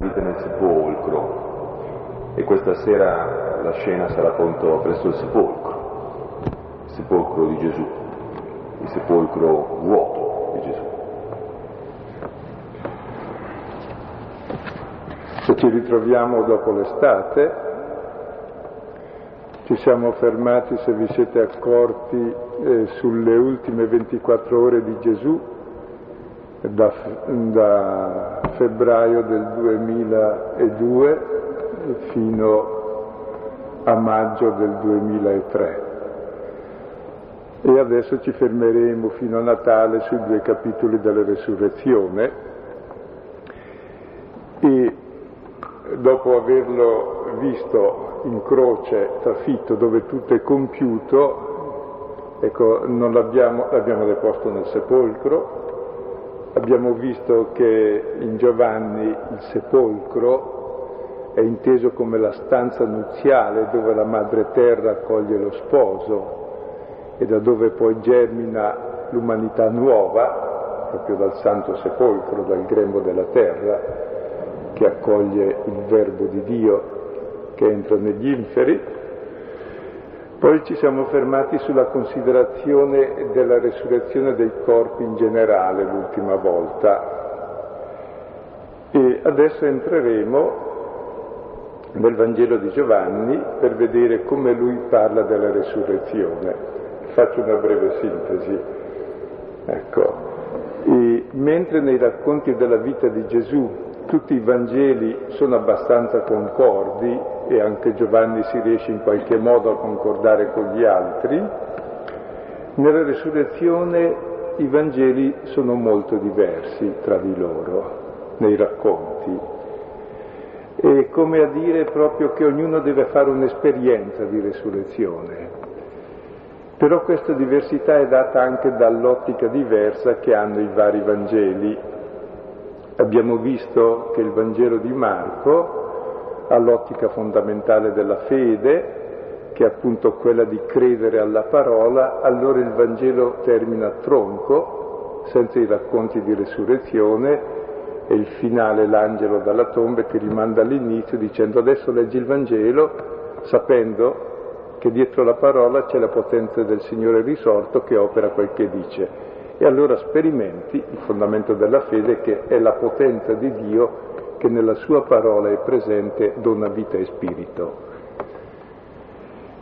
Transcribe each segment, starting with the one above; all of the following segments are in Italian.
Nel sepolcro. E questa sera la scena sarà appunto presso il sepolcro, il sepolcro di Gesù, il sepolcro vuoto di Gesù. Se ci ritroviamo dopo l'estate, ci siamo fermati, se vi siete accorti, eh, sulle ultime 24 ore di Gesù, da, da febbraio del 2002 fino a maggio del 2003. E adesso ci fermeremo fino a Natale sui due capitoli della resurrezione e dopo averlo visto in croce, trafitto, dove tutto è compiuto, ecco, l'abbiamo, l'abbiamo deposto nel sepolcro, abbiamo visto che in Giovanni il sepolcro è inteso come la stanza nuziale dove la madre terra accoglie lo sposo e da dove poi germina l'umanità nuova, proprio dal santo sepolcro, dal grembo della terra, che accoglie il verbo di Dio che entra negli inferi. Poi ci siamo fermati sulla considerazione della resurrezione dei corpi in generale l'ultima volta e adesso entreremo nel Vangelo di Giovanni per vedere come lui parla della resurrezione. Faccio una breve sintesi. Ecco, mentre nei racconti della vita di Gesù tutti i Vangeli sono abbastanza concordi e anche Giovanni si riesce in qualche modo a concordare con gli altri, nella resurrezione i Vangeli sono molto diversi tra di loro, nei racconti. È come a dire proprio che ognuno deve fare un'esperienza di resurrezione. Però questa diversità è data anche dall'ottica diversa che hanno i vari Vangeli Abbiamo visto che il Vangelo di Marco ha l'ottica fondamentale della fede, che è appunto quella di credere alla parola, allora il Vangelo termina a tronco, senza i racconti di resurrezione, e il finale, l'angelo dalla tomba, ti rimanda all'inizio dicendo adesso leggi il Vangelo sapendo che dietro la parola c'è la potenza del Signore risorto che opera quel che dice e allora sperimenti il fondamento della fede che è la potenza di Dio che nella sua parola è presente, dona vita e spirito.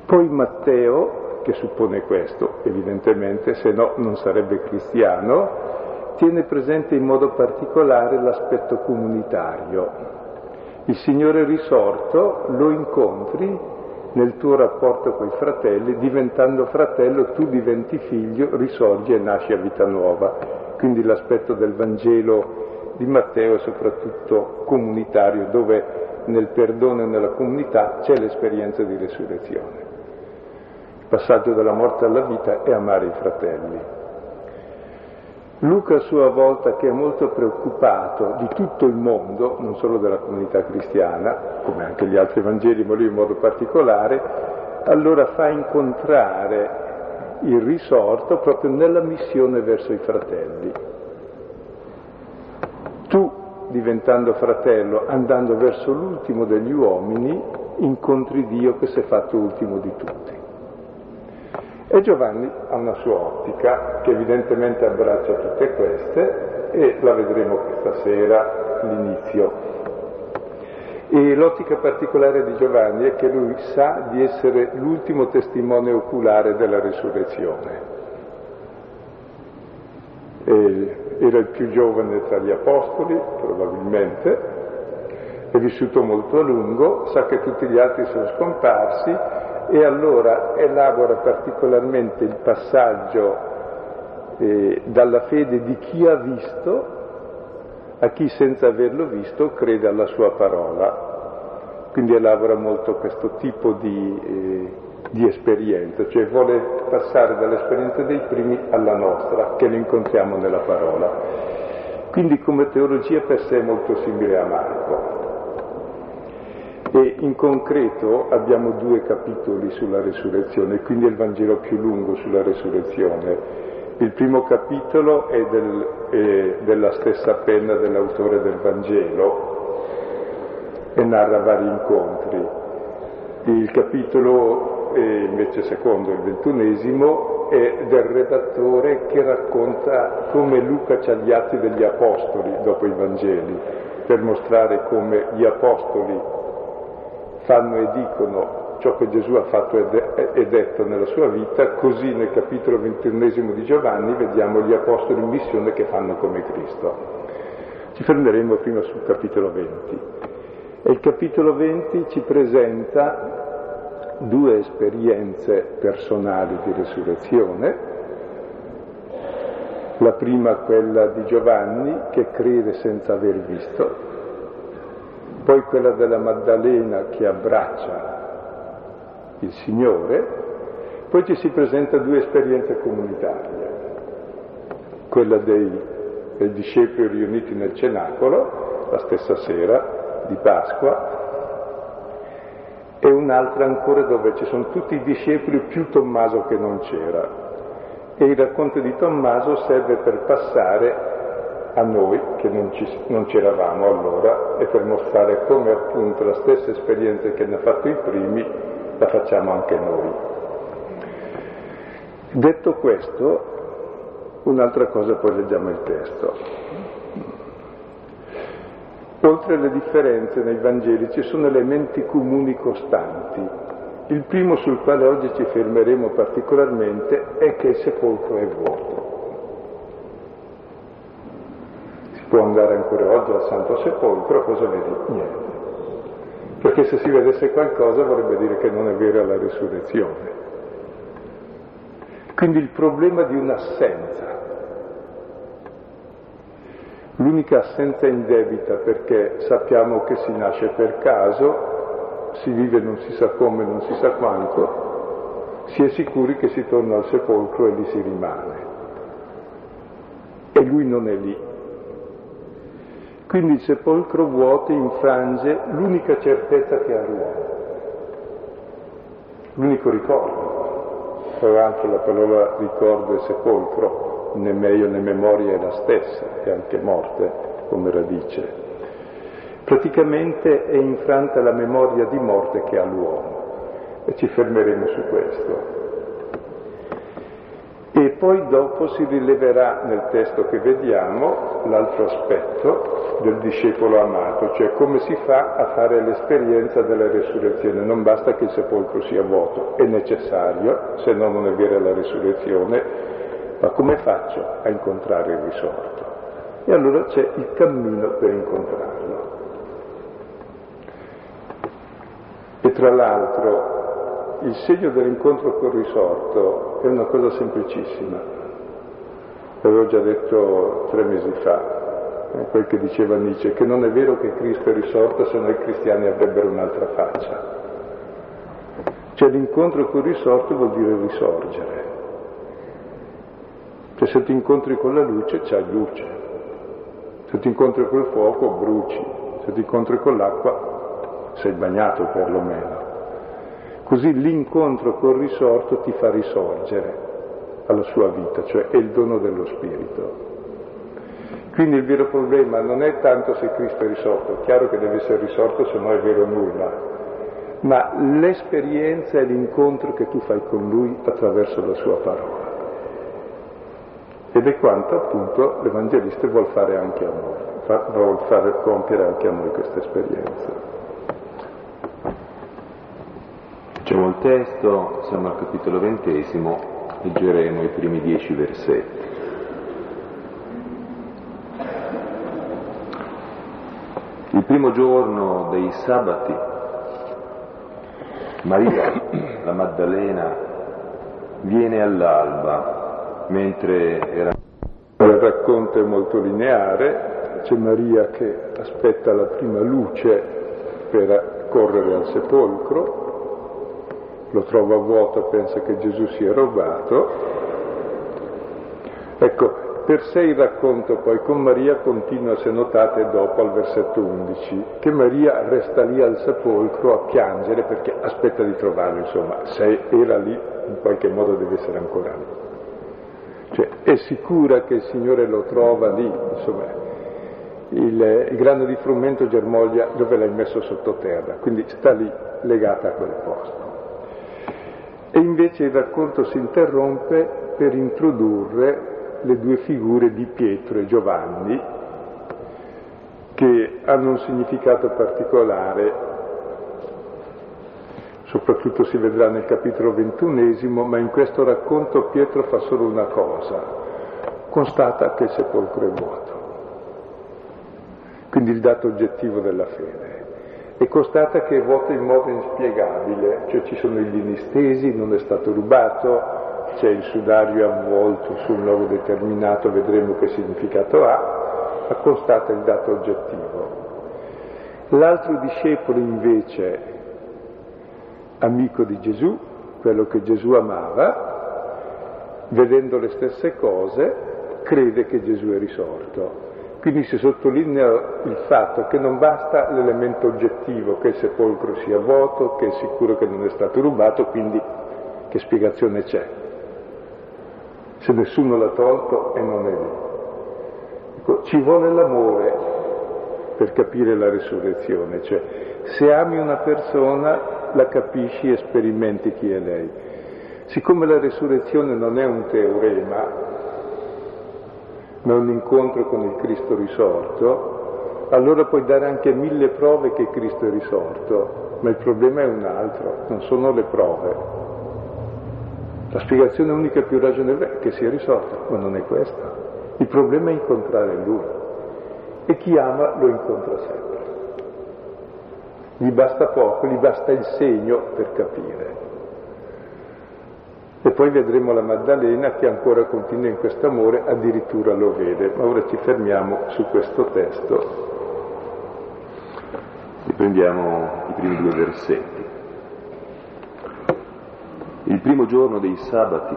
Poi Matteo, che suppone questo, evidentemente, se no non sarebbe cristiano, tiene presente in modo particolare l'aspetto comunitario. Il Signore risorto lo incontri nel tuo rapporto con i fratelli, diventando fratello tu diventi figlio, risorgi e nasci a vita nuova. Quindi l'aspetto del Vangelo di Matteo è soprattutto comunitario, dove nel perdono e nella comunità c'è l'esperienza di resurrezione. Il passaggio dalla morte alla vita è amare i fratelli. Luca a sua volta, che è molto preoccupato di tutto il mondo, non solo della comunità cristiana, come anche gli altri Vangeli, ma lui in modo particolare, allora fa incontrare il risorto proprio nella missione verso i fratelli. Tu, diventando fratello, andando verso l'ultimo degli uomini, incontri Dio che si è fatto ultimo di tutti. E Giovanni ha una sua ottica che evidentemente abbraccia tutte queste e la vedremo questa sera, l'inizio. E l'ottica particolare di Giovanni è che lui sa di essere l'ultimo testimone oculare della risurrezione. E era il più giovane tra gli apostoli, probabilmente, è vissuto molto a lungo, sa che tutti gli altri sono scomparsi e allora elabora particolarmente il passaggio eh, dalla fede di chi ha visto a chi senza averlo visto crede alla sua parola. Quindi elabora molto questo tipo di, eh, di esperienza, cioè vuole passare dall'esperienza dei primi alla nostra, che lo incontriamo nella parola. Quindi come teologia per sé è molto simile a Marco. E in concreto abbiamo due capitoli sulla resurrezione, quindi è il Vangelo più lungo sulla resurrezione. Il primo capitolo è, del, è della stessa penna dell'autore del Vangelo e narra vari incontri. Il capitolo invece secondo, il ventunesimo, è del redattore che racconta come Luca c'ha gli atti degli apostoli dopo i Vangeli, per mostrare come gli apostoli fanno e dicono ciò che Gesù ha fatto e detto nella sua vita, così nel capitolo ventunesimo di Giovanni vediamo gli apostoli in missione che fanno come Cristo. Ci fermeremo prima sul capitolo 20. E il capitolo 20 ci presenta due esperienze personali di resurrezione. La prima quella di Giovanni che crede senza aver visto, poi quella della Maddalena che abbraccia il Signore, poi ci si presenta due esperienze comunitarie, quella dei, dei discepoli riuniti nel cenacolo, la stessa sera di Pasqua, e un'altra ancora dove ci sono tutti i discepoli più Tommaso che non c'era. E il racconto di Tommaso serve per passare a noi che non, ci, non c'eravamo allora e per mostrare come appunto la stessa esperienza che hanno fatto i primi la facciamo anche noi. Detto questo, un'altra cosa poi leggiamo il testo. Oltre alle differenze nei Vangeli ci sono elementi comuni costanti. Il primo sul quale oggi ci fermeremo particolarmente è che il sepolcro è vuoto. Si può andare ancora oggi al Santo Sepolcro, cosa vedi? Niente perché se si vedesse qualcosa vorrebbe dire che non è vera la risurrezione. Quindi il problema di un'assenza, l'unica assenza indebita perché sappiamo che si nasce per caso, si vive non si sa come, non si sa quanto, si è sicuri che si torna al sepolcro e lì si rimane. E lui non è lì, quindi il sepolcro vuoto infrange l'unica certezza che ha l'uomo, l'unico ricordo. Tra l'altro la parola ricordo e sepolcro, né meglio né memoria è la stessa, è anche morte come radice. Praticamente è infranta la memoria di morte che ha l'uomo e ci fermeremo su questo. E poi dopo si rileverà nel testo che vediamo l'altro aspetto del discepolo amato, cioè come si fa a fare l'esperienza della resurrezione. Non basta che il sepolcro sia vuoto, è necessario, se no non è vera la resurrezione, ma come faccio a incontrare il risorto? E allora c'è il cammino per incontrarlo. E tra l'altro il segno dell'incontro col risorto è una cosa semplicissima. L'avevo già detto tre mesi fa, eh, quel che diceva Nietzsche, che non è vero che Cristo è risorto se no i cristiani avrebbero un'altra faccia. Cioè l'incontro col risorto vuol dire risorgere. Cioè se ti incontri con la luce c'hai luce, se ti incontri col fuoco bruci, se ti incontri con l'acqua sei bagnato perlomeno. Così l'incontro col risorto ti fa risorgere alla sua vita, cioè è il dono dello Spirito. Quindi il vero problema non è tanto se Cristo è risorto, è chiaro che deve essere risorto se no è vero nulla, ma l'esperienza e l'incontro che tu fai con Lui attraverso la sua parola. Ed è quanto appunto l'Evangelista vuol fare anche a noi, vuol fare compiere anche a noi questa esperienza. Leggiamo il testo, siamo al capitolo ventesimo, leggeremo i primi dieci versetti. Il primo giorno dei sabati, Maria, la Maddalena, viene all'alba, mentre era... Il racconto è molto lineare, c'è Maria che aspetta la prima luce per correre al sepolcro, lo trova vuoto, pensa che Gesù sia rubato. Ecco, per sé il racconto poi con Maria continua, se notate, dopo al versetto 11, che Maria resta lì al sepolcro a piangere perché aspetta di trovarlo, insomma, se era lì in qualche modo deve essere ancora lì. Cioè, è sicura che il Signore lo trova lì, insomma, il, il grano di frumento germoglia dove l'hai messo sottoterra, quindi sta lì legata a quel posto. E invece il racconto si interrompe per introdurre le due figure di Pietro e Giovanni che hanno un significato particolare, soprattutto si vedrà nel capitolo ventunesimo, ma in questo racconto Pietro fa solo una cosa, constata che il sepolcro è vuoto quindi il dato oggettivo della fede. E constata che è vuoto in modo inspiegabile, cioè ci sono i lini stesi, non è stato rubato, c'è il sudario avvolto su un luogo determinato, vedremo che significato ha, ma constata il dato oggettivo. L'altro discepolo invece, amico di Gesù, quello che Gesù amava, vedendo le stesse cose, crede che Gesù è risorto. Quindi si sottolinea il fatto che non basta l'elemento oggettivo, che il sepolcro sia vuoto, che è sicuro che non è stato rubato, quindi che spiegazione c'è? Se nessuno l'ha tolto e non è lì. Ecco, ci vuole l'amore per capire la risurrezione, cioè se ami una persona la capisci e sperimenti chi è lei. Siccome la risurrezione non è un teorema, ma un incontro con il Cristo risorto, allora puoi dare anche mille prove che Cristo è risorto, ma il problema è un altro, non sono le prove. La spiegazione unica più ragionevole è che sia risorto, ma non è questa. Il problema è incontrare Lui. E chi ama lo incontra sempre. Gli basta poco, gli basta il segno per capire. E poi vedremo la Maddalena che ancora continua in questo amore, addirittura lo vede. Ma ora ci fermiamo su questo testo. Riprendiamo i primi due versetti. Il primo giorno dei sabati,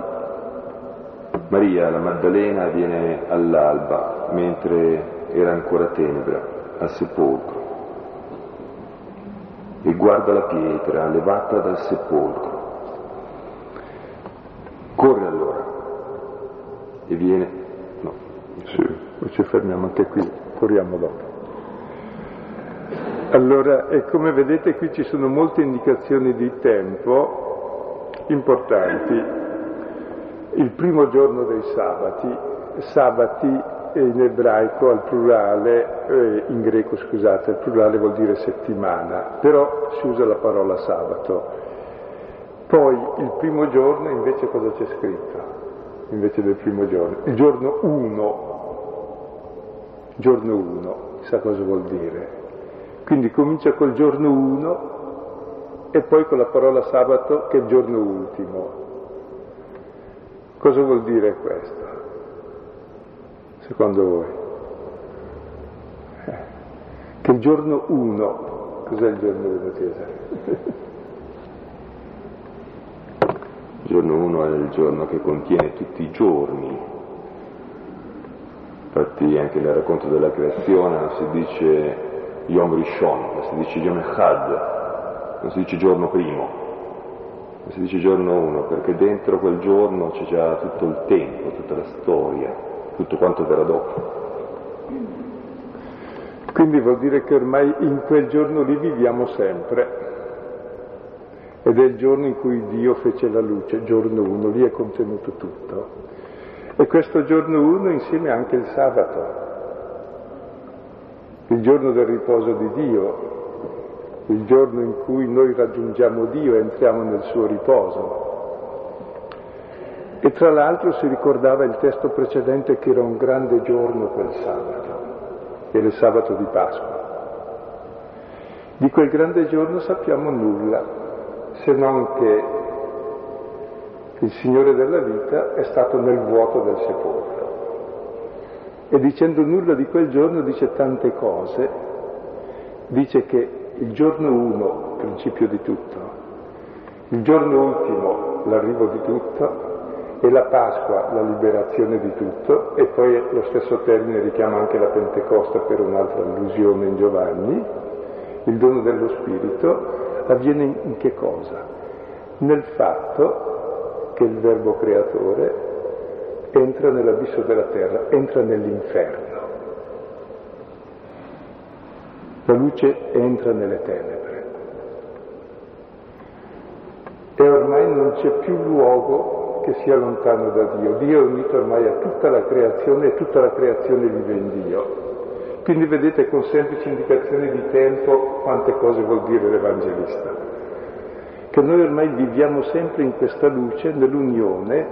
Maria, la Maddalena, viene all'alba, mentre era ancora tenebra, al sepolcro, e guarda la pietra levata dal sepolcro Corre allora e viene. No. Sì, ci fermiamo anche qui, corriamo dopo. Allora, e come vedete qui ci sono molte indicazioni di tempo importanti. Il primo giorno dei sabati, sabati in ebraico al plurale, eh, in greco scusate, il plurale vuol dire settimana, però si usa la parola sabato. Poi il primo giorno invece cosa c'è scritto? Invece del primo giorno. Il giorno 1, giorno 1, chissà cosa vuol dire. Quindi comincia col giorno 1 e poi con la parola sabato che è il giorno ultimo. Cosa vuol dire questo? Secondo voi? Eh. Che il giorno 1, cos'è il giorno 1 Cesare? Il giorno 1 è il giorno che contiene tutti i giorni. Infatti anche nel racconto della creazione non si dice Yom Rishon, ma si dice Yom Echad, non si dice giorno primo, ma si dice giorno 1, perché dentro quel giorno c'è già tutto il tempo, tutta la storia, tutto quanto verrà dopo. Quindi vuol dire che ormai in quel giorno lì viviamo sempre ed è il giorno in cui Dio fece la luce, giorno 1, lì è contenuto tutto. E questo giorno 1 insieme anche il sabato, il giorno del riposo di Dio, il giorno in cui noi raggiungiamo Dio e entriamo nel suo riposo. E tra l'altro si ricordava il testo precedente che era un grande giorno quel sabato, era il sabato di Pasqua. Di quel grande giorno sappiamo nulla, se non che il Signore della vita è stato nel vuoto del sepolcro. E dicendo nulla di quel giorno dice tante cose, dice che il giorno uno, principio di tutto, il giorno ultimo, l'arrivo di tutto, e la Pasqua, la liberazione di tutto, e poi lo stesso termine richiama anche la Pentecoste per un'altra allusione in Giovanni, il dono dello Spirito, avviene in che cosa? Nel fatto che il verbo creatore entra nell'abisso della terra, entra nell'inferno. La luce entra nelle tenebre. E ormai non c'è più luogo che sia lontano da Dio. Dio è unito ormai a tutta la creazione e tutta la creazione vive in Dio. Quindi vedete con semplici indicazioni di tempo quante cose vuol dire l'Evangelista. Che noi ormai viviamo sempre in questa luce, nell'unione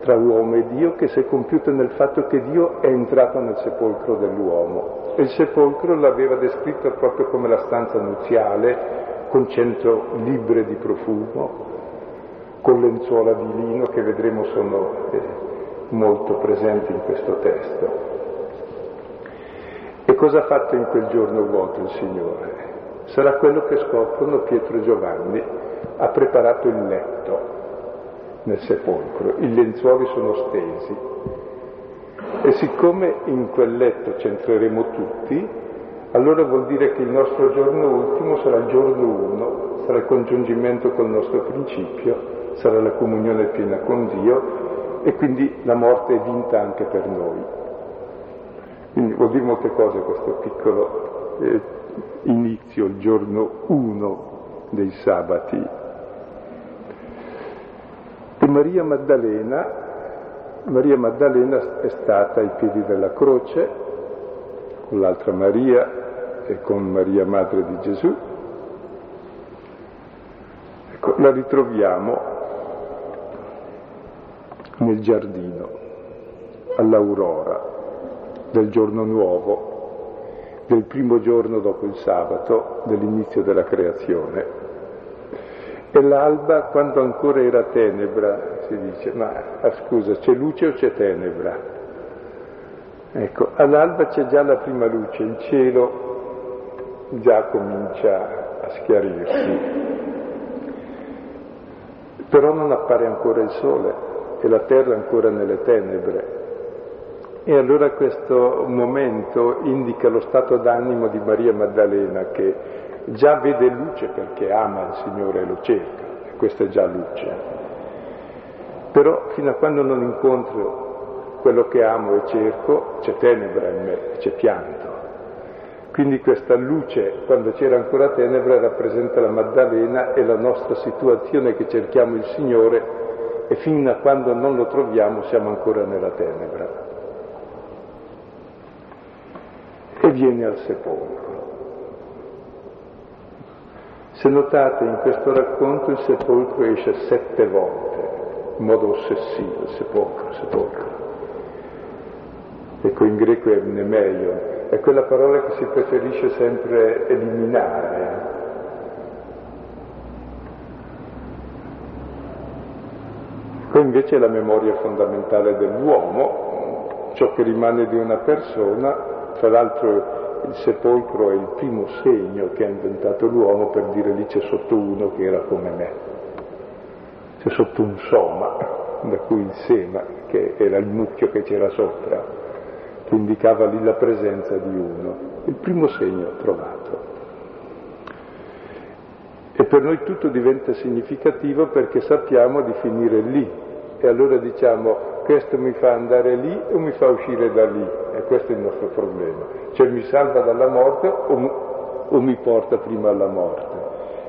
tra uomo e Dio che si è compiuta nel fatto che Dio è entrato nel sepolcro dell'uomo. E il sepolcro l'aveva descritto proprio come la stanza nuziale, con cento libbre di profumo, con lenzuola di lino che vedremo sono eh, molto presenti in questo testo. E cosa ha fatto in quel giorno vuoto il Signore? Sarà quello che scoprono Pietro e Giovanni. Ha preparato il letto nel sepolcro, i lenzuoli sono stesi. E siccome in quel letto c'entreremo tutti, allora vuol dire che il nostro giorno ultimo sarà il giorno uno, sarà il congiungimento col nostro principio, sarà la comunione piena con Dio e quindi la morte è vinta anche per noi. Quindi vuol dire molte cose questo piccolo eh, inizio, il giorno uno dei sabati. E Maria Maddalena, Maria Maddalena è stata ai piedi della croce con l'altra Maria e con Maria Madre di Gesù. Ecco, la ritroviamo nel giardino, all'aurora del giorno nuovo, del primo giorno dopo il sabato, dell'inizio della creazione. E l'alba, quando ancora era tenebra, si dice, ma ah, scusa, c'è luce o c'è tenebra? Ecco, all'alba c'è già la prima luce, il cielo già comincia a schiarirsi, però non appare ancora il sole e la terra ancora nelle tenebre. E allora questo momento indica lo stato d'animo di Maria Maddalena che già vede luce perché ama il Signore e lo cerca, e questa è già luce. Però fino a quando non incontro quello che amo e cerco, c'è tenebra in me, c'è pianto. Quindi questa luce, quando c'era ancora tenebra, rappresenta la Maddalena e la nostra situazione che cerchiamo il Signore e fino a quando non lo troviamo siamo ancora nella tenebra. Viene al sepolcro. Se notate in questo racconto il sepolcro esce sette volte, in modo ossessivo, sepolcro, sepolcro. Ecco, in greco è mnemeion, è quella parola che si preferisce sempre eliminare. Poi invece è la memoria fondamentale dell'uomo, ciò che rimane di una persona, tra l'altro il sepolcro è il primo segno che ha inventato l'uomo per dire lì c'è sotto uno che era come me. C'è sotto un soma, da cui il sema, che era il mucchio che c'era sopra, che indicava lì la presenza di uno. Il primo segno trovato. E per noi tutto diventa significativo perché sappiamo di finire lì. E allora diciamo, questo mi fa andare lì o mi fa uscire da lì? E questo è il nostro problema. Cioè mi salva dalla morte o, o mi porta prima alla morte.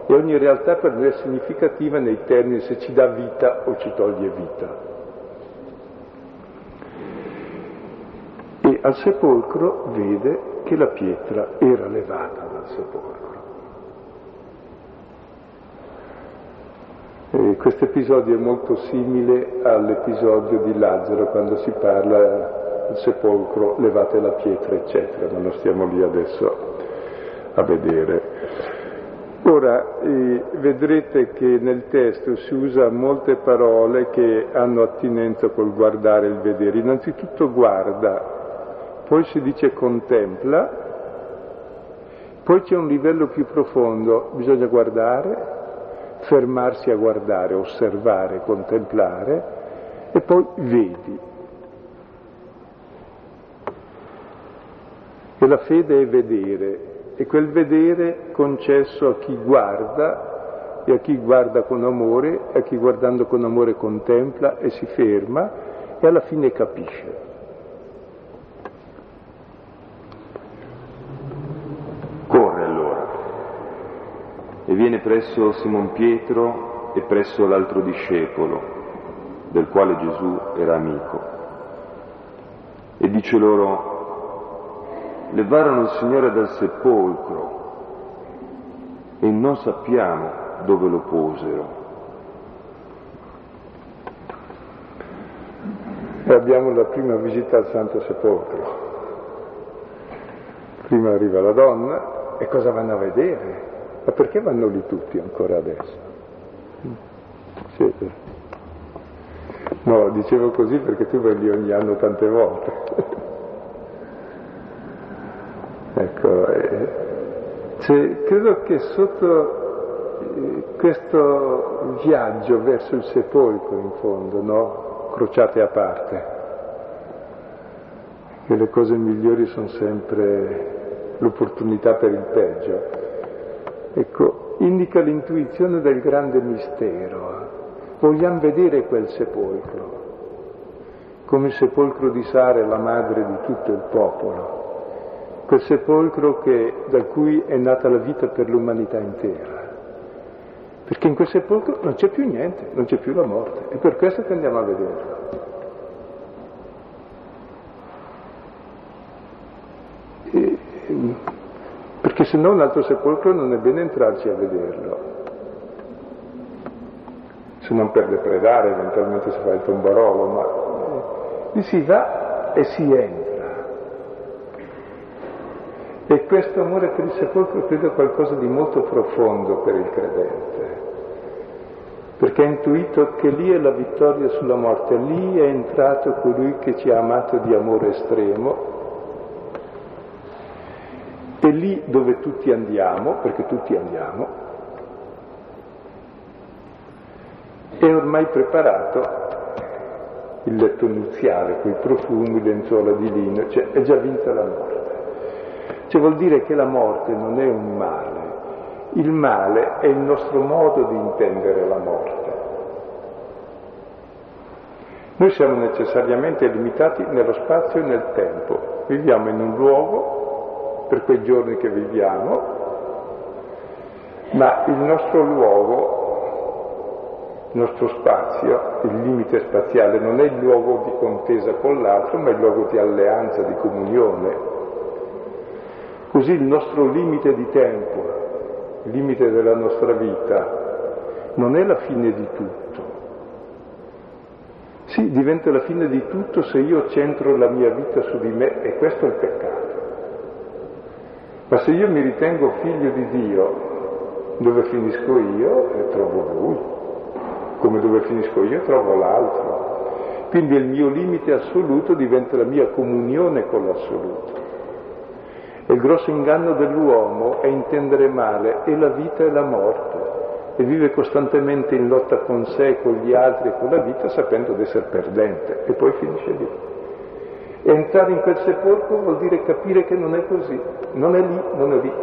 E ogni realtà per noi è significativa nei termini se ci dà vita o ci toglie vita. E al sepolcro vede che la pietra era levata dal sepolcro. Questo episodio è molto simile all'episodio di Lazzaro quando si parla del sepolcro, levate la pietra, eccetera, non lo stiamo lì adesso a vedere. Ora, eh, vedrete che nel testo si usa molte parole che hanno attinenza col guardare e il vedere. Innanzitutto guarda, poi si dice contempla, poi c'è un livello più profondo, bisogna guardare, fermarsi a guardare, osservare, contemplare e poi vedi. La fede è vedere, e quel vedere concesso a chi guarda e a chi guarda con amore, a chi guardando con amore contempla e si ferma e alla fine capisce. Come? e viene presso Simon Pietro e presso l'altro discepolo, del quale Gesù era amico. E dice loro, levarono il Signore dal sepolcro e non sappiamo dove lo posero. E abbiamo la prima visita al Santo Sepolcro. Prima arriva la donna e cosa vanno a vedere? Ma perché vanno lì tutti ancora adesso? Sì. No, dicevo così perché tu vai lì ogni anno tante volte. Ecco, eh, cioè, credo che sotto eh, questo viaggio verso il sepolcro, in fondo, no? crociate a parte, che le cose migliori sono sempre l'opportunità per il peggio. Ecco, indica l'intuizione del grande mistero. Vogliamo vedere quel sepolcro, come il sepolcro di Sare, la madre di tutto il popolo, quel sepolcro che, da cui è nata la vita per l'umanità intera. Perché in quel sepolcro non c'è più niente, non c'è più la morte, è per questo che andiamo a vederlo. E, perché se no un altro sepolcro non è bene entrarci a vederlo, se non per depredare, eventualmente si fa il tombarolo, ma lì si va e si entra. E questo amore per il sepolcro credo è qualcosa di molto profondo per il credente, perché ha intuito che lì è la vittoria sulla morte, lì è entrato colui che ci ha amato di amore estremo e lì dove tutti andiamo, perché tutti andiamo, è ormai preparato il letto nuziale, quei profumi, lenzuola di lino, cioè è già vinta la morte. Cioè vuol dire che la morte non è un male, il male è il nostro modo di intendere la morte. Noi siamo necessariamente limitati nello spazio e nel tempo, viviamo in un luogo per quei giorni che viviamo, ma il nostro luogo, il nostro spazio, il limite spaziale non è il luogo di contesa con l'altro, ma il luogo di alleanza, di comunione. Così il nostro limite di tempo, il limite della nostra vita, non è la fine di tutto. Sì, diventa la fine di tutto se io centro la mia vita su di me e questo è il peccato. Ma se io mi ritengo figlio di Dio, dove finisco io e trovo Lui, come dove finisco io trovo l'altro. Quindi il mio limite assoluto diventa la mia comunione con l'assoluto. E il grosso inganno dell'uomo è intendere male e la vita e la morte e vive costantemente in lotta con sé, con gli altri e con la vita sapendo di essere perdente e poi finisce lì. E entrare in quel sepolcro vuol dire capire che non è così, non è lì, non è lì.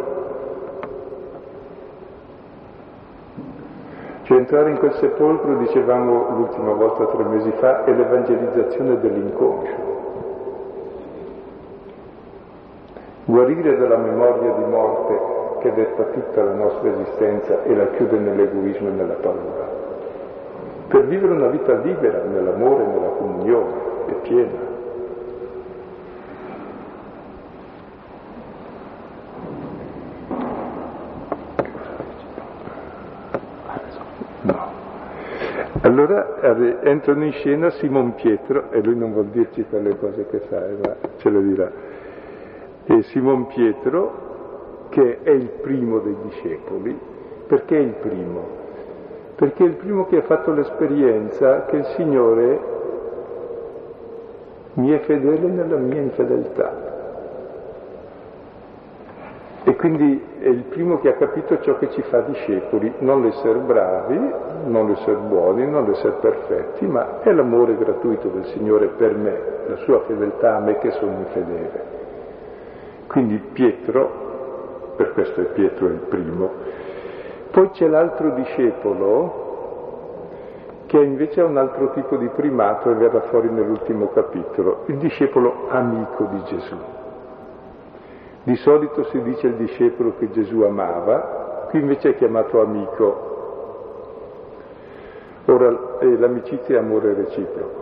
Cioè entrare in quel sepolcro, dicevamo l'ultima volta tre mesi fa, è l'evangelizzazione dell'inconscio. Guarire dalla memoria di morte che detta tutta la nostra esistenza e la chiude nell'egoismo e nella paura. Per vivere una vita libera nell'amore nella comunione e piena. Allora entrano in scena Simon Pietro, e lui non vuol dirci quelle cose che sai, ma ce lo dirà. E Simon Pietro, che è il primo dei discepoli, perché è il primo? Perché è il primo che ha fatto l'esperienza che il Signore mi è fedele nella mia infedeltà. E quindi è il primo che ha capito ciò che ci fa discepoli, non l'essere bravi, non l'essere buoni, non l'essere perfetti, ma è l'amore gratuito del Signore per me, la sua fedeltà a me che sono infedele. Quindi Pietro, per questo è Pietro il primo. Poi c'è l'altro discepolo che invece ha un altro tipo di primato e verrà fuori nell'ultimo capitolo, il discepolo amico di Gesù. Di solito si dice il discepolo che Gesù amava, qui invece è chiamato amico. Ora eh, l'amicizia è amore reciproco.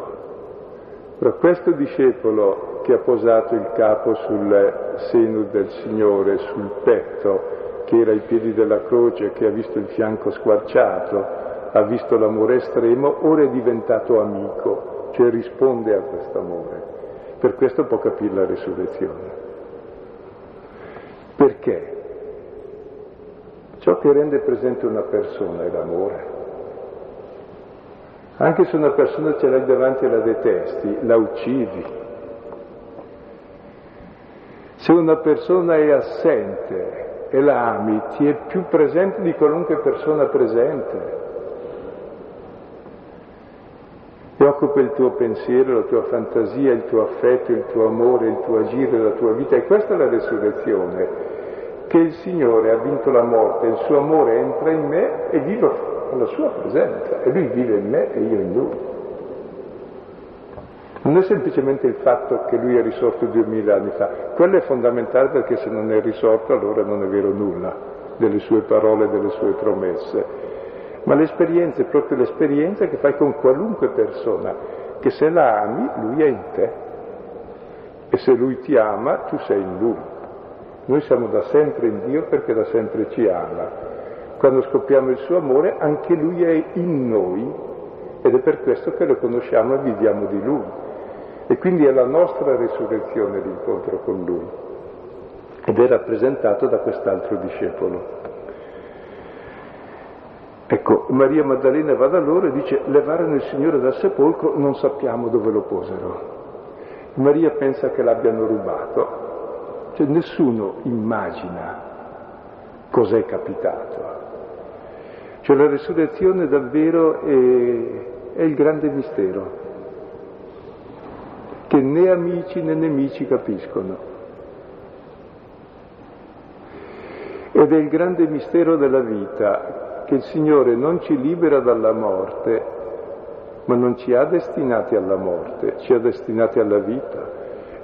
Ora questo discepolo che ha posato il capo sul seno del Signore, sul petto, che era ai piedi della croce, che ha visto il fianco squarciato, ha visto l'amore estremo, ora è diventato amico, cioè risponde a questo amore. Per questo può capire la risurrezione. Perché? Ciò che rende presente una persona è l'amore. Anche se una persona ce l'hai davanti e la detesti, la uccidi. Se una persona è assente e la ami, ti è più presente di qualunque persona presente. E occupa il tuo pensiero, la tua fantasia, il tuo affetto, il tuo amore, il tuo agire, la tua vita. E questa è la resurrezione, che il Signore ha vinto la morte, il suo amore entra in me e vivo con la sua presenza e lui vive in me e io in lui. Non è semplicemente il fatto che lui è risorto duemila anni fa, quello è fondamentale perché se non è risorto allora non è vero nulla delle sue parole, delle sue promesse, ma l'esperienza è proprio l'esperienza che fai con qualunque persona, che se la ami lui è in te e se lui ti ama tu sei in lui. Noi siamo da sempre in Dio perché da sempre ci ama. Quando scopriamo il suo amore anche lui è in noi ed è per questo che lo conosciamo e viviamo di lui. E quindi è la nostra risurrezione l'incontro con lui ed è rappresentato da quest'altro discepolo. Ecco, Maria Maddalena va da loro e dice levarono il Signore dal sepolcro, non sappiamo dove lo posero. Maria pensa che l'abbiano rubato, cioè nessuno immagina cos'è capitato. Cioè la resurrezione davvero è, è il grande mistero, che né amici né nemici capiscono. Ed è il grande mistero della vita, che il Signore non ci libera dalla morte, ma non ci ha destinati alla morte, ci ha destinati alla vita.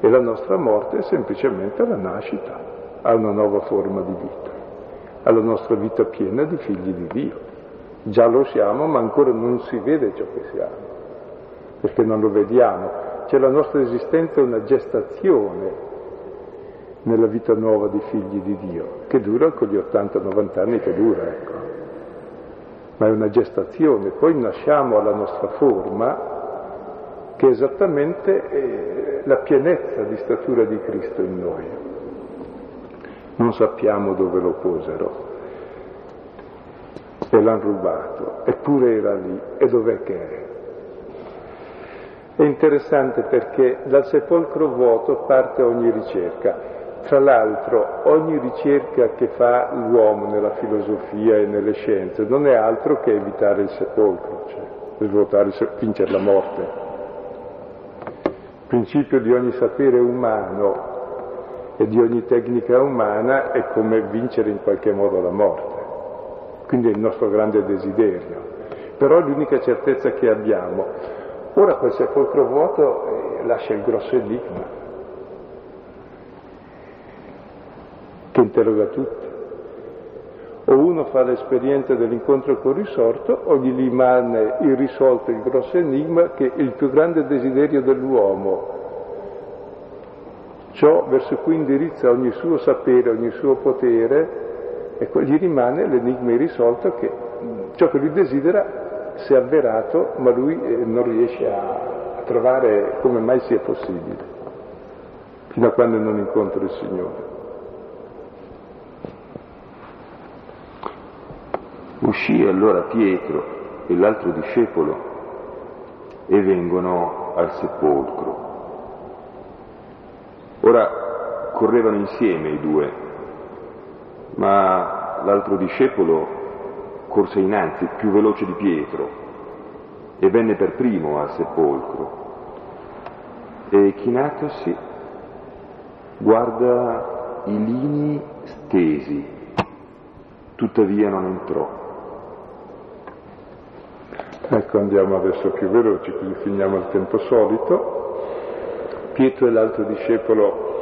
E la nostra morte è semplicemente la nascita a una nuova forma di vita, alla nostra vita piena di figli di Dio. Già lo siamo, ma ancora non si vede ciò che siamo, perché non lo vediamo. Cioè la nostra esistenza una gestazione nella vita nuova di figli di Dio, che dura con gli 80-90 anni che dura, ecco. Ma è una gestazione, poi nasciamo alla nostra forma, che è esattamente eh, la pienezza di statura di Cristo in noi. Non sappiamo dove lo posero, e l'hanno rubato, eppure era lì, e dov'è che è? È interessante perché dal sepolcro vuoto parte ogni ricerca. Tra l'altro ogni ricerca che fa l'uomo nella filosofia e nelle scienze non è altro che evitare il sepolcro, cioè svuotare, vincere la morte. Il principio di ogni sapere umano e di ogni tecnica umana è come vincere in qualche modo la morte quindi è il nostro grande desiderio, però è l'unica certezza che abbiamo. Ora quel sepolcro vuoto eh, lascia il grosso enigma che interroga tutti. O uno fa l'esperienza dell'incontro col risorto o gli rimane irrisolto il grosso enigma che il più grande desiderio dell'uomo, ciò verso cui indirizza ogni suo sapere, ogni suo potere, Ecco, gli rimane l'enigma irrisolto che ciò che lui desidera si è avverato, ma lui eh, non riesce a trovare come mai sia possibile, fino a quando non incontra il Signore. Uscì allora Pietro e l'altro discepolo e vengono al sepolcro. Ora correvano insieme i due ma l'altro discepolo corse innanzi, più veloce di Pietro, e venne per primo al sepolcro. E chinatosi guarda i lini stesi, tuttavia non entrò. Ecco, andiamo adesso più veloci, così finiamo il tempo solito. Pietro e l'altro discepolo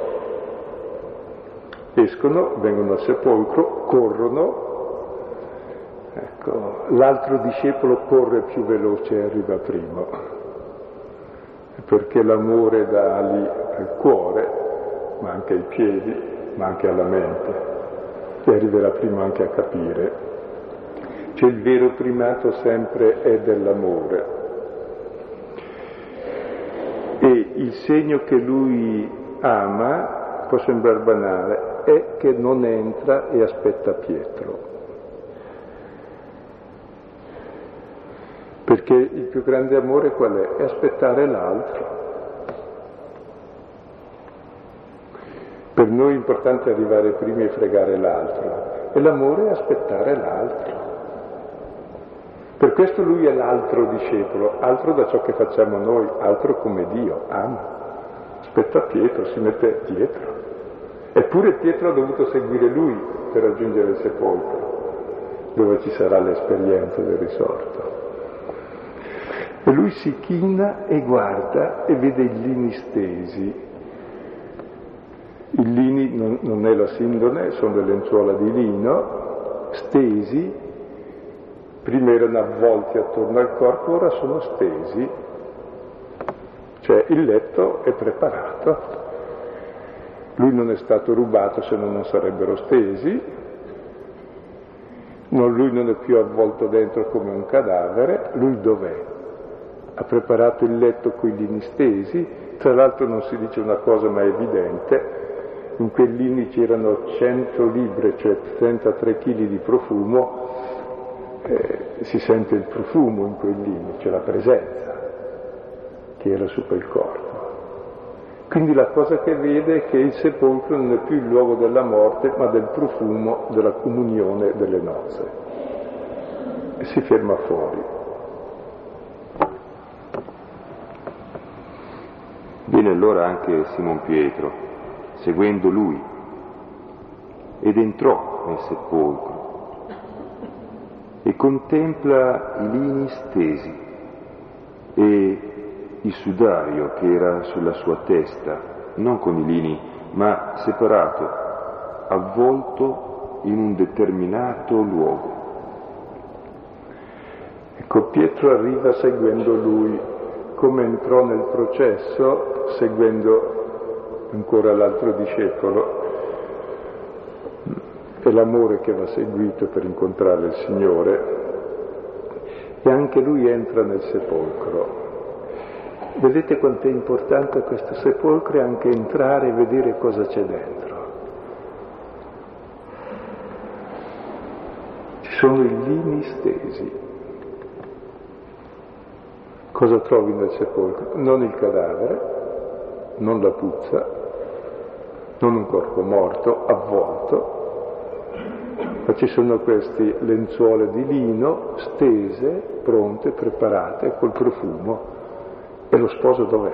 escono, vengono al sepolcro, corrono Ecco, l'altro discepolo corre più veloce e arriva primo, perché l'amore dà ali al cuore, ma anche ai piedi, ma anche alla mente, e arriverà prima anche a capire. Cioè il vero primato sempre è dell'amore. E il segno che lui ama, può sembrare banale, è che non entra e aspetta Pietro. Perché il più grande amore qual è? È aspettare l'altro. Per noi è importante arrivare prima e fregare l'altro, e l'amore è aspettare l'altro. Per questo lui è l'altro discepolo, altro da ciò che facciamo noi, altro come Dio, ama. Aspetta Pietro, si mette dietro. Eppure Pietro ha dovuto seguire lui per raggiungere il sepolcro, dove ci sarà l'esperienza del risorto. E lui si china e guarda e vede i lini stesi. I lini non, non è la sindone, sono le lenzuola di lino, stesi, prima erano avvolti attorno al corpo, ora sono stesi. Cioè il letto è preparato. Lui non è stato rubato se no non sarebbero stesi, no, lui non è più avvolto dentro come un cadavere, lui dov'è? ha preparato il letto con i lini stesi, tra l'altro non si dice una cosa ma è evidente, in quei lini c'erano 100 libre, cioè 33 kg di profumo, eh, si sente il profumo in quei lini, c'è la presenza che era su quel corpo. Quindi la cosa che vede è che il sepolcro non è più il luogo della morte, ma del profumo della comunione delle nozze. E si ferma fuori. Viene allora anche Simon Pietro, seguendo lui, ed entrò nel sepolcro e contempla i lini stesi e il sudario che era sulla sua testa, non con i lini, ma separato, avvolto in un determinato luogo. Ecco, Pietro arriva seguendo lui, come entrò nel processo seguendo ancora l'altro discepolo, è l'amore che va seguito per incontrare il Signore e anche lui entra nel sepolcro. Vedete quanto è importante questo sepolcro e anche entrare e vedere cosa c'è dentro. Ci sono i lini stesi. Cosa trovi nel sepolcro? Non il cadavere, non la puzza, non un corpo morto, avvolto, ma ci sono queste lenzuola di lino stese, pronte, preparate, col profumo. Lo sposo dov'è?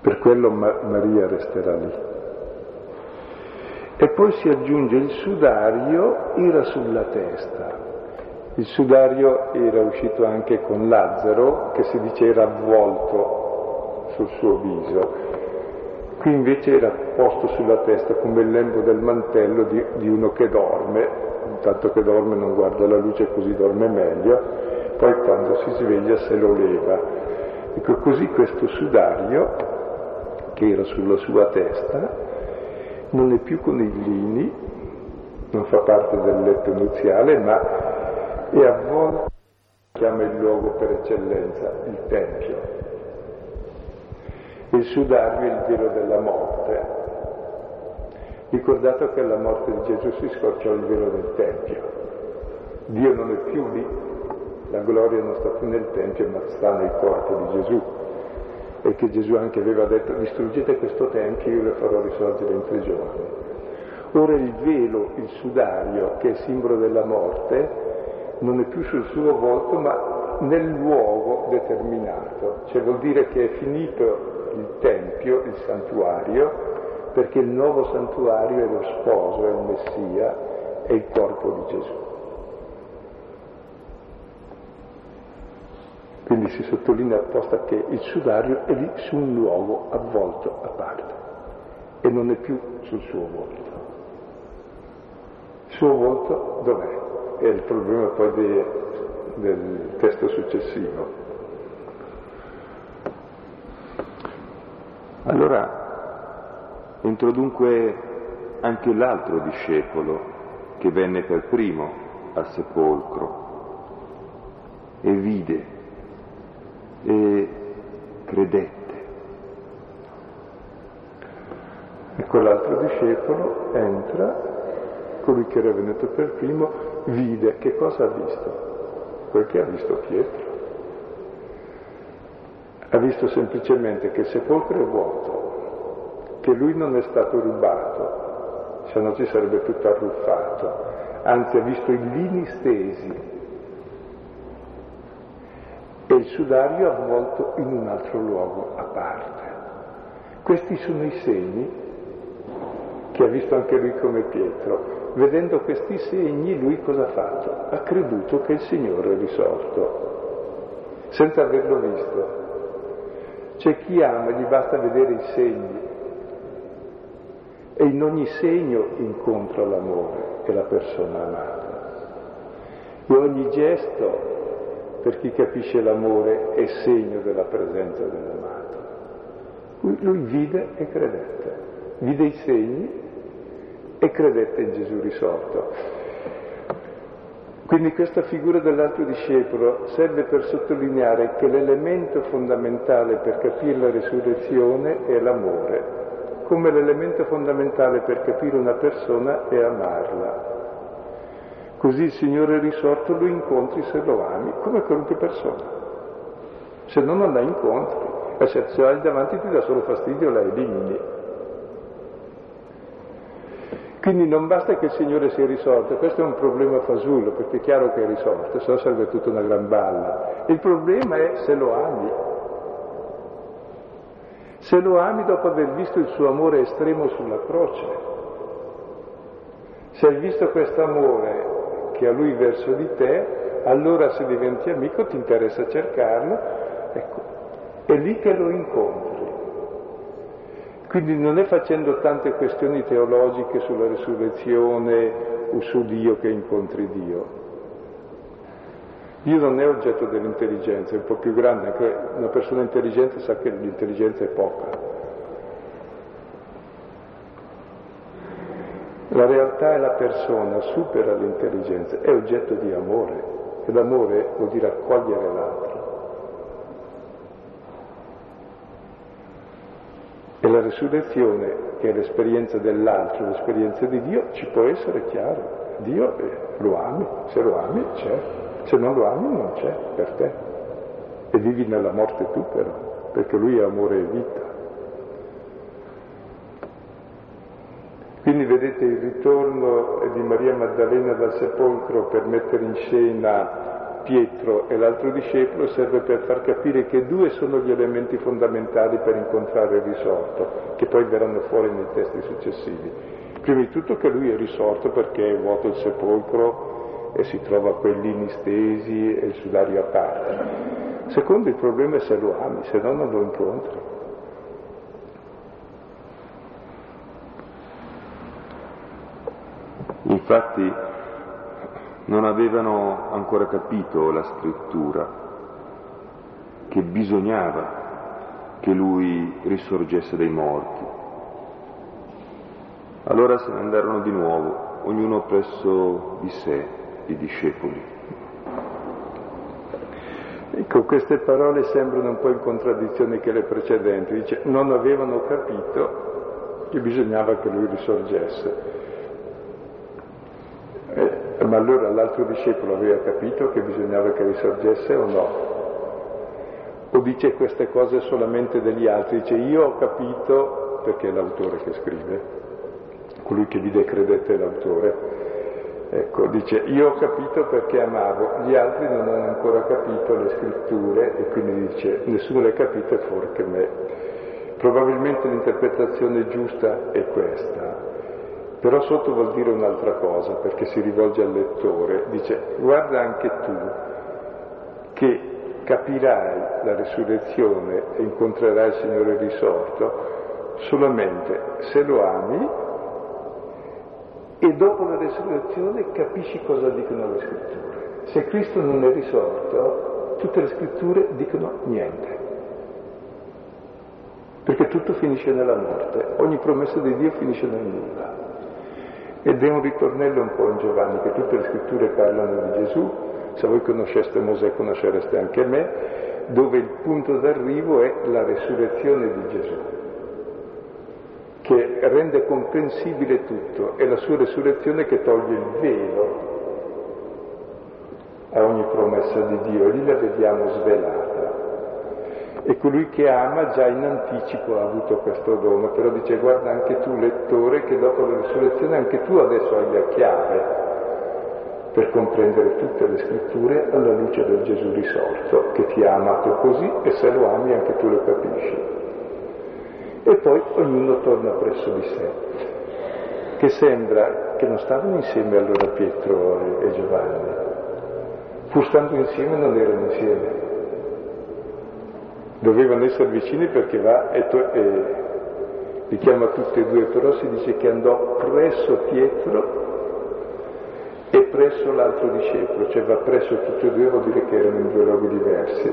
Per quello Ma- Maria resterà lì. E poi si aggiunge il sudario, era sulla testa. Il sudario era uscito anche con Lazzaro, che si dice era avvolto sul suo viso. Qui invece era posto sulla testa come il lembo del mantello di, di uno che dorme, intanto che dorme non guarda la luce così dorme meglio, poi quando si sveglia se lo leva. Ecco, così questo sudario, che era sulla sua testa, non è più con i lini, non fa parte del letto nuziale, ma e a volte chiama il luogo per eccellenza il Tempio. Il sudario è il velo della morte. Ricordate che alla morte di Gesù si scorciò il velo del Tempio. Dio non è più lì, la gloria non sta più nel Tempio, ma sta nel corpo di Gesù. E che Gesù anche aveva detto, distruggete questo Tempio, io lo farò risorgere in tre giorni. Ora il velo, il sudario, che è simbolo della morte, non è più sul suo volto, ma nel luogo determinato. Cioè vuol dire che è finito il Tempio, il santuario, perché il nuovo santuario è lo sposo, è il Messia, è il corpo di Gesù. Quindi si sottolinea apposta che il sudario è lì su un luogo avvolto a parte e non è più sul suo volto suo volto dov'è? È il problema poi de, del testo successivo. Allora entrò dunque anche l'altro discepolo che venne per primo al sepolcro e vide e credette. E quell'altro discepolo entra, colui che era venuto per primo, vide che cosa ha visto? Quel che ha visto Pietro. Ha visto semplicemente che il sepolcro è vuoto, che lui non è stato rubato, se no ci sarebbe tutto arruffato, anzi ha visto i lini stesi il sudario avvolto in un altro luogo a parte. Questi sono i segni che ha visto anche lui come Pietro. Vedendo questi segni lui cosa ha fatto? Ha creduto che il Signore è risorto, senza averlo visto. C'è chi ama, gli basta vedere i segni e in ogni segno incontra l'amore e la persona amata. E ogni gesto per chi capisce l'amore è segno della presenza dell'amato. Lui, lui vide e credette, vide i segni e credette in Gesù risorto. Quindi questa figura dell'altro discepolo serve per sottolineare che l'elemento fondamentale per capire la risurrezione è l'amore, come l'elemento fondamentale per capire una persona è amarla. Così il Signore risorto lo incontri se lo ami, come qualunque persona. Se no non la incontri, se hai davanti ti dà solo fastidio, la elimini. Quindi non basta che il Signore sia risorto, questo è un problema fasullo, perché è chiaro che è risorto, se no sarebbe tutta una gran balla. Il problema è se lo ami. Se lo ami dopo aver visto il suo amore estremo sulla croce, se hai visto questo amore che ha lui verso di te, allora se diventi amico ti interessa cercarlo, ecco, è lì che lo incontri. Quindi non è facendo tante questioni teologiche sulla risurrezione o su Dio che incontri Dio. Dio non è oggetto dell'intelligenza, è un po' più grande, anche una persona intelligente sa che l'intelligenza è poca. La realtà è la persona, supera l'intelligenza, è oggetto di amore e l'amore vuol dire accogliere l'altro. E la risurrezione, che è l'esperienza dell'altro, l'esperienza di Dio, ci può essere chiaro. Dio eh, lo ami, se lo ami c'è, se non lo ami non c'è per te. E vivi nella morte tu però, perché lui è amore e vita. Quindi vedete il ritorno di Maria Maddalena dal sepolcro per mettere in scena Pietro e l'altro discepolo serve per far capire che due sono gli elementi fondamentali per incontrare il risorto, che poi verranno fuori nei testi successivi. Prima di tutto che lui è risorto perché è vuoto il sepolcro e si trova quelli stesi e il sudario a parte. Secondo il problema è se lo ami, se no non lo incontri. Infatti non avevano ancora capito la scrittura, che bisognava che lui risorgesse dai morti. Allora se ne andarono di nuovo, ognuno presso di sé, i discepoli. Ecco, queste parole sembrano un po' in contraddizione che le precedenti. Dice, non avevano capito che bisognava che lui risorgesse. Eh, ma allora l'altro discepolo aveva capito che bisognava che risorgesse o no? O dice queste cose solamente degli altri? Dice io ho capito, perché è l'autore che scrive, colui che vide credette è l'autore, ecco, dice io ho capito perché amavo, gli altri non hanno ancora capito le scritture e quindi dice nessuno le ha capite fuori che me. Probabilmente l'interpretazione giusta è questa, però sotto vuol dire un'altra cosa, perché si rivolge al lettore, dice guarda anche tu che capirai la risurrezione e incontrerai il Signore risorto solamente se lo ami e dopo la resurrezione capisci cosa dicono le scritture. Se Cristo non è risorto, tutte le scritture dicono niente. Perché tutto finisce nella morte, ogni promessa di Dio finisce nel nulla. Ed è un ritornello un po' in Giovanni, che tutte le scritture parlano di Gesù, se voi conosceste Mosè conoscereste anche me, dove il punto d'arrivo è la resurrezione di Gesù che rende comprensibile tutto, è la sua resurrezione che toglie il velo a ogni promessa di Dio, lì la vediamo svelata. E colui che ama già in anticipo ha avuto questo dono, però dice guarda anche tu lettore che dopo la risurrezione anche tu adesso hai la chiave per comprendere tutte le scritture alla luce del Gesù risorto, che ti ha amato così e se lo ami anche tu lo capisci e poi ognuno torna presso di sé. Che sembra che non stavano insieme allora Pietro e Giovanni, pur stando insieme non erano insieme. Dovevano essere vicini perché va e, to- e li chiama tutti e due, però si dice che andò presso Pietro e presso l'altro discepolo, cioè va presso tutti e due vuol dire che erano in due luoghi diversi.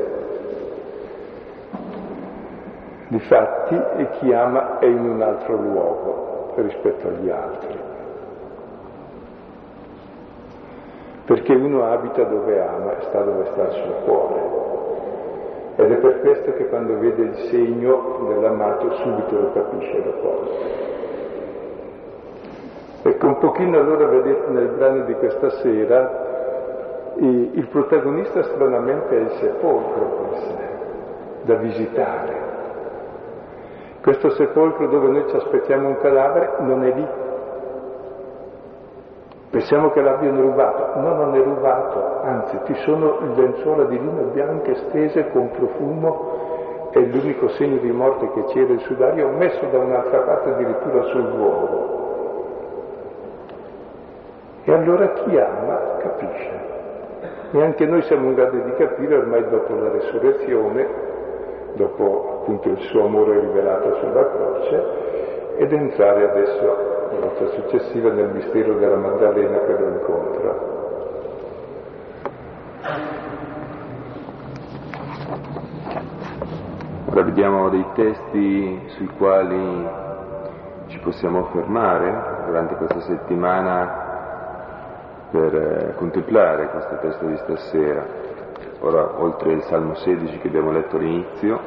Difatti chi ama è in un altro luogo rispetto agli altri. Perché uno abita dove ama e sta dove sta il suo cuore. Ed è per questo che quando vede il segno dell'amato subito lo capisce e lo porta. Ecco, un pochino allora vedete nel brano di questa sera il protagonista stranamente è il sepolcro per sé, da visitare. Questo sepolcro dove noi ci aspettiamo un cadavere non è lì. Pensiamo che l'abbiano rubato. No, non è rubato, anzi ci sono lenzuola di lino bianche stese con profumo è l'unico segno di morte che c'era il sudario messo da un'altra parte addirittura sul luogo. E allora chi ama capisce. E anche noi siamo in grado di capire ormai dopo la resurrezione dopo appunto il suo amore rivelato sulla croce, ed entrare adesso, la volta successiva, nel mistero della Maddalena che lo incontra. Ora vediamo dei testi sui quali ci possiamo fermare durante questa settimana per eh, contemplare questo testo di stasera. Ora, oltre il Salmo 16 che abbiamo letto all'inizio,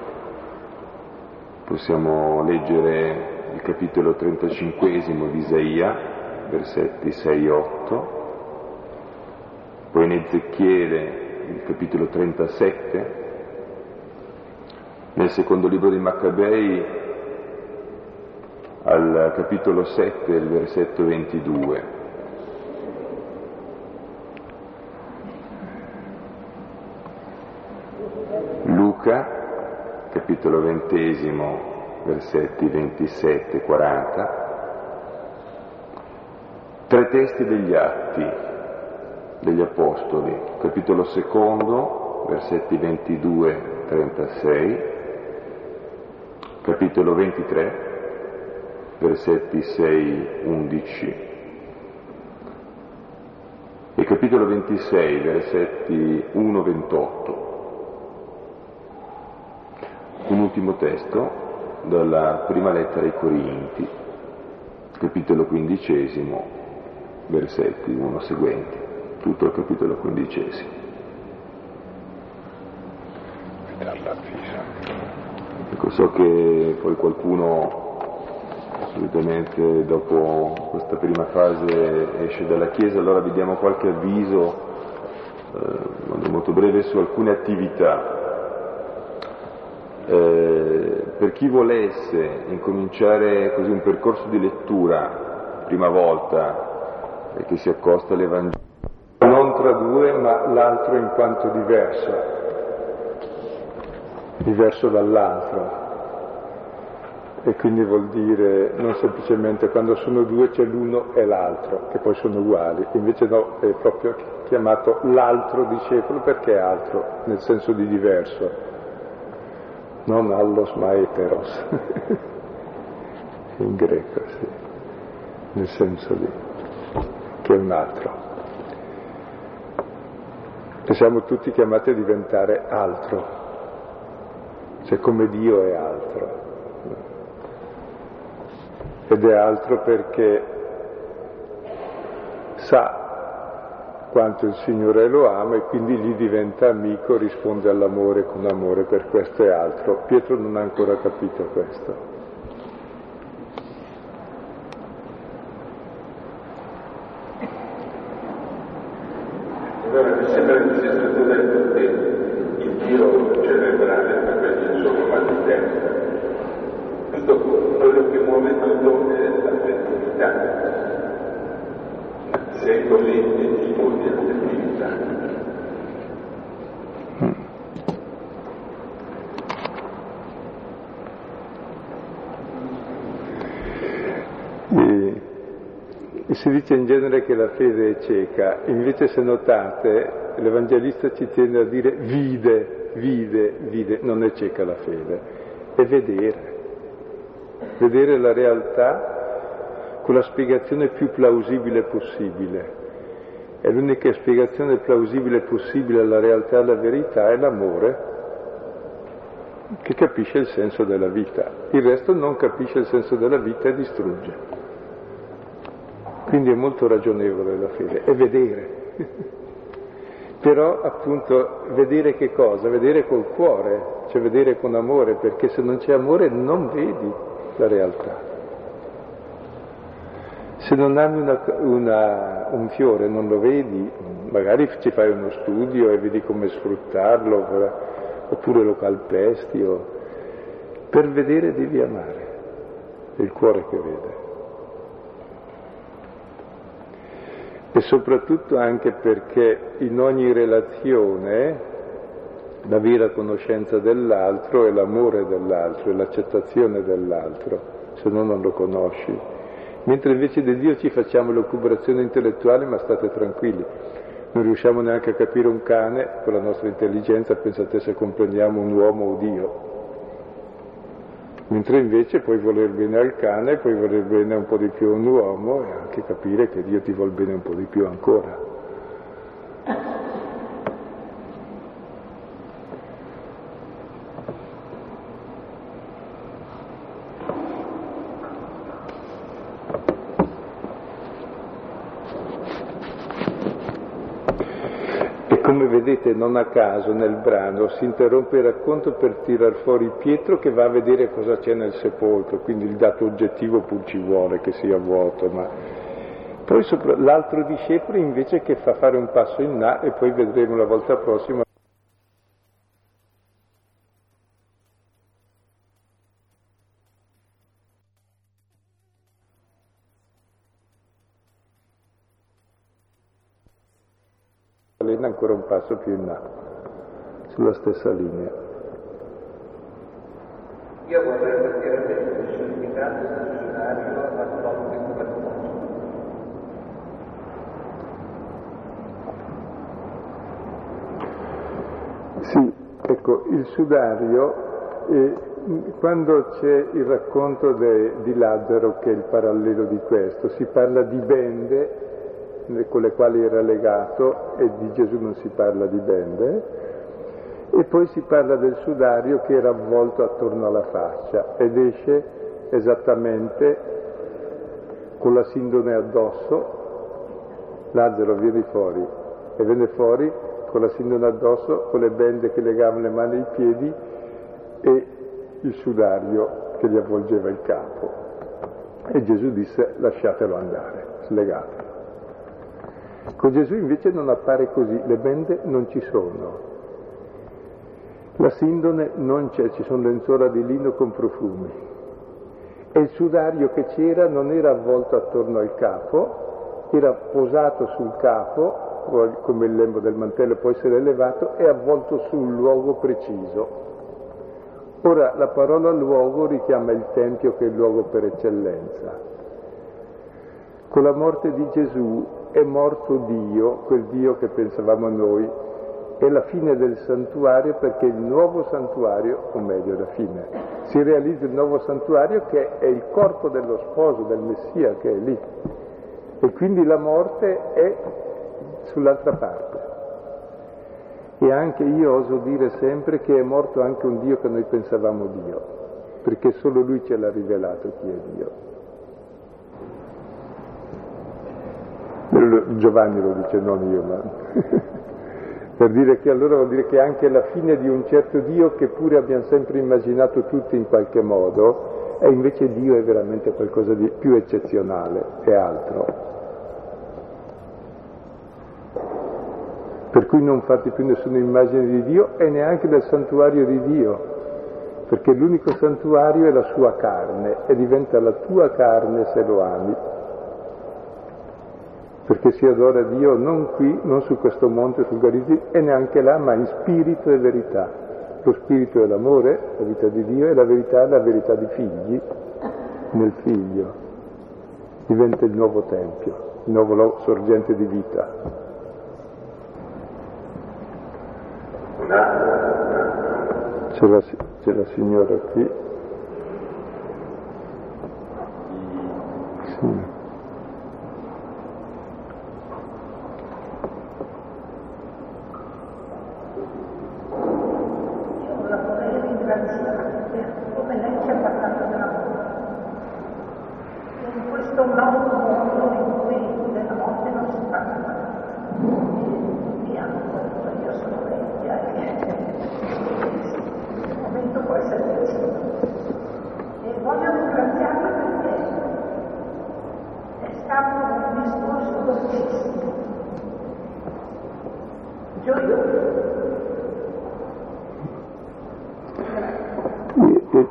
possiamo leggere il capitolo 35 di Isaia, versetti 6 e 8, poi in Ezechiele il capitolo 37, nel secondo libro di Maccabei al capitolo 7, il versetto 22. Luca, capitolo ventesimo, versetti 27 e 40, tre testi degli atti degli Apostoli, capitolo secondo, versetti 22 e 36, capitolo 23, versetti 6 11 e capitolo 26, versetti 1-28 un ultimo testo dalla prima lettera ai Corinti, capitolo quindicesimo, versetti uno seguenti, tutto il capitolo quindicesimo. Ecco, so che poi qualcuno assolutamente dopo questa prima fase esce dalla Chiesa, allora vi diamo qualche avviso eh, molto breve su alcune attività eh, per chi volesse incominciare così un percorso di lettura, prima volta, e che si accosta all'Evangelo, non tra due, ma l'altro in quanto diverso, diverso dall'altro. E quindi vuol dire non semplicemente quando sono due c'è l'uno e l'altro, che poi sono uguali, invece no, è proprio chiamato l'altro discepolo perché altro, nel senso di diverso non allos ma eteros, in greco, sì, nel senso lì. che è un altro. E siamo tutti chiamati a diventare altro, cioè come Dio è altro. Ed è altro perché sa quanto il Signore lo ama e quindi gli diventa amico, risponde all'amore con amore, per questo è altro. Pietro non ha ancora capito questo. Allora mi sembra che sia stato detto che il Dio cerebrale per quelli solo mal di testa. Tutto quello che muove tutto è l'affettività. Se è così è tipo di affettività. E, e si dice in genere che la fede è cieca, invece se notate l'Evangelista ci tiene a dire vide, vide, vide, non è cieca la fede, è vedere, vedere la realtà con la spiegazione più plausibile possibile. E l'unica spiegazione plausibile possibile alla realtà e alla verità è l'amore che capisce il senso della vita. Il resto non capisce il senso della vita e distrugge. Quindi è molto ragionevole la fede, è vedere. Però appunto vedere che cosa? Vedere col cuore, cioè vedere con amore, perché se non c'è amore non vedi la realtà. Se non ami una, una, un fiore non lo vedi, magari ci fai uno studio e vedi come sfruttarlo, oppure lo calpesti. O... Per vedere devi amare, è il cuore che vede. E soprattutto anche perché in ogni relazione la vera conoscenza dell'altro è l'amore dell'altro, è l'accettazione dell'altro, se no non lo conosci mentre invece di Dio ci facciamo l'ocupazione intellettuale, ma state tranquilli, non riusciamo neanche a capire un cane con la nostra intelligenza, pensate se comprendiamo un uomo o Dio. Mentre invece puoi voler bene al cane, puoi voler bene un po' di più a un uomo e anche capire che Dio ti vuol bene un po' di più ancora. come vedete non a caso nel brano si interrompe il racconto per tirar fuori Pietro che va a vedere cosa c'è nel sepolcro, quindi il dato oggettivo pur ci vuole che sia vuoto, ma poi sopra... l'altro discepolo invece che fa fare un passo in là e poi vedremo la volta prossima. Lena ancora un passo più in là, sulla stessa linea. Io vorrei partire il significato dizionario atomico per Sì, ecco, il sudario, eh, quando c'è il racconto de, di Lazzaro, che è il parallelo di questo, si parla di bende con le quali era legato e di Gesù non si parla di bende, e poi si parla del sudario che era avvolto attorno alla faccia ed esce esattamente con la sindone addosso, Lazzaro viene fuori e venne fuori con la sindone addosso, con le bende che legavano le mani e i piedi e il sudario che gli avvolgeva il capo. E Gesù disse lasciatelo andare, slegatelo. Con Gesù invece non appare così, le bende non ci sono. La sindone non c'è, ci sono lenzuola di lino con profumi. E il sudario che c'era non era avvolto attorno al capo, era posato sul capo, come il lembo del mantello può essere elevato, e avvolto su un luogo preciso. Ora la parola luogo richiama il Tempio che è il luogo per eccellenza. Con la morte di Gesù è morto Dio, quel Dio che pensavamo noi, è la fine del santuario perché il nuovo santuario, o meglio la fine, si realizza il nuovo santuario che è il corpo dello sposo, del Messia che è lì. E quindi la morte è sull'altra parte. E anche io oso dire sempre che è morto anche un Dio che noi pensavamo Dio, perché solo Lui ce l'ha rivelato chi è Dio. Giovanni lo dice, non io, ma per dire che allora vuol dire che anche la fine di un certo Dio che pure abbiamo sempre immaginato tutti in qualche modo, e invece Dio è veramente qualcosa di più eccezionale, è altro. Per cui non fate più nessuna immagine di Dio e neanche del santuario di Dio, perché l'unico santuario è la sua carne e diventa la tua carne se lo ami perché si adora Dio non qui, non su questo monte, sul Garizzi, e neanche là, ma in spirito e verità. Lo spirito è l'amore, la vita di Dio, e la verità è la verità di figli nel figlio. Diventa il nuovo tempio, il nuovo sorgente di vita. C'è la, c'è la signora qui. Sì.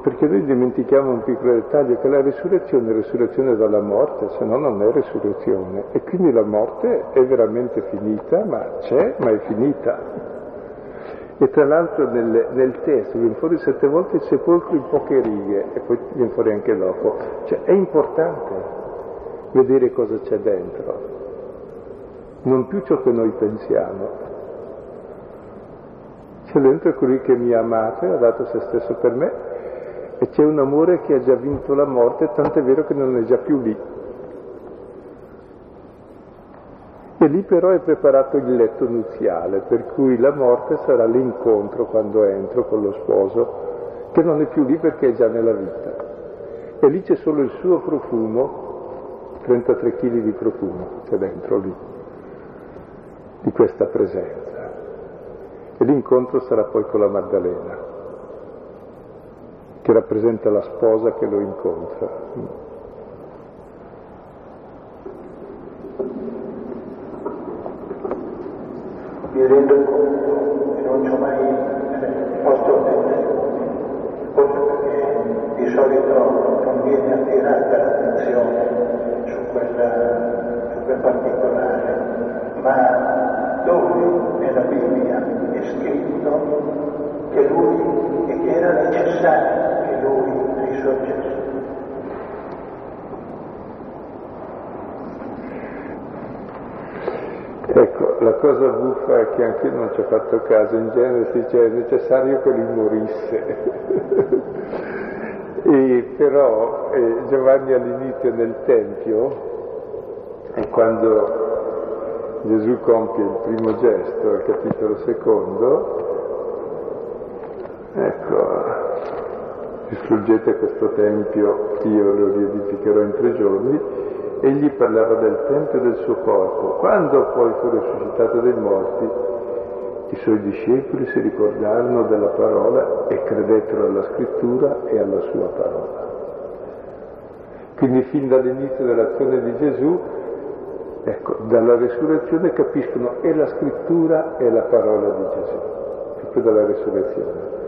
perché noi dimentichiamo un piccolo dettaglio, che la risurrezione è risurrezione dalla morte, se no non è risurrezione. E quindi la morte è veramente finita, ma c'è, ma è finita. E tra l'altro nel, nel testo viene fuori sette volte il sepolcro in poche righe, e poi viene fuori anche dopo. Cioè è importante vedere cosa c'è dentro, non più ciò che noi pensiamo. C'è dentro colui che mi ha amato e ha dato se stesso per me e c'è un amore che ha già vinto la morte, tant'è vero che non è già più lì. E lì però è preparato il letto nuziale, per cui la morte sarà l'incontro quando entro con lo sposo, che non è più lì perché è già nella vita. E lì c'è solo il suo profumo, 33 kg di profumo c'è dentro lì, di questa presenza. E l'incontro sarà poi con la Maddalena che rappresenta la sposa che lo incontra. Mi rendo conto che non ci ho mai posto attenzione, forse perché di solito non viene attirata l'attenzione su, quella, su quel particolare, ma dove nella Bibbia è scritto che lui e che era necessario lui risorgesse. Ecco, la cosa buffa è che anche io non ci ho fatto caso, in genere si dice è necessario che lui morisse. e però eh, Giovanni all'inizio nel Tempio, e quando Gesù compie il primo gesto, al capitolo secondo, distruggete questo tempio, io lo riedificherò in tre giorni. Egli parlava del tempio e del suo corpo. Quando poi fu risuscitato dai morti, i suoi discepoli si ricordarono della parola e credettero alla scrittura e alla sua parola. Quindi fin dall'inizio dell'azione di Gesù, ecco, dalla risurrezione capiscono e la scrittura e la parola di Gesù, proprio dalla risurrezione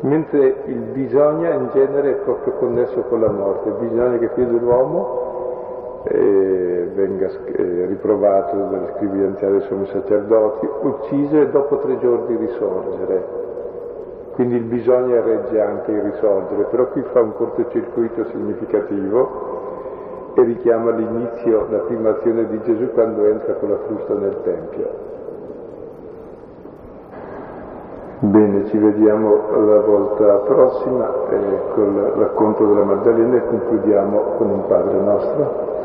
mentre il bisogna in genere è proprio connesso con la morte, bisogna che figlio dell'uomo eh, venga eh, riprovato dalle scrivi anziani dei suoi sacerdoti, ucciso e dopo tre giorni risorgere. Quindi il bisogna regge anche il risorgere, però qui fa un cortocircuito significativo e richiama l'inizio, la prima azione di Gesù quando entra con la frusta nel Tempio. Bene, ci vediamo la volta prossima eh, col racconto della Maddalena e concludiamo con un Padre nostro.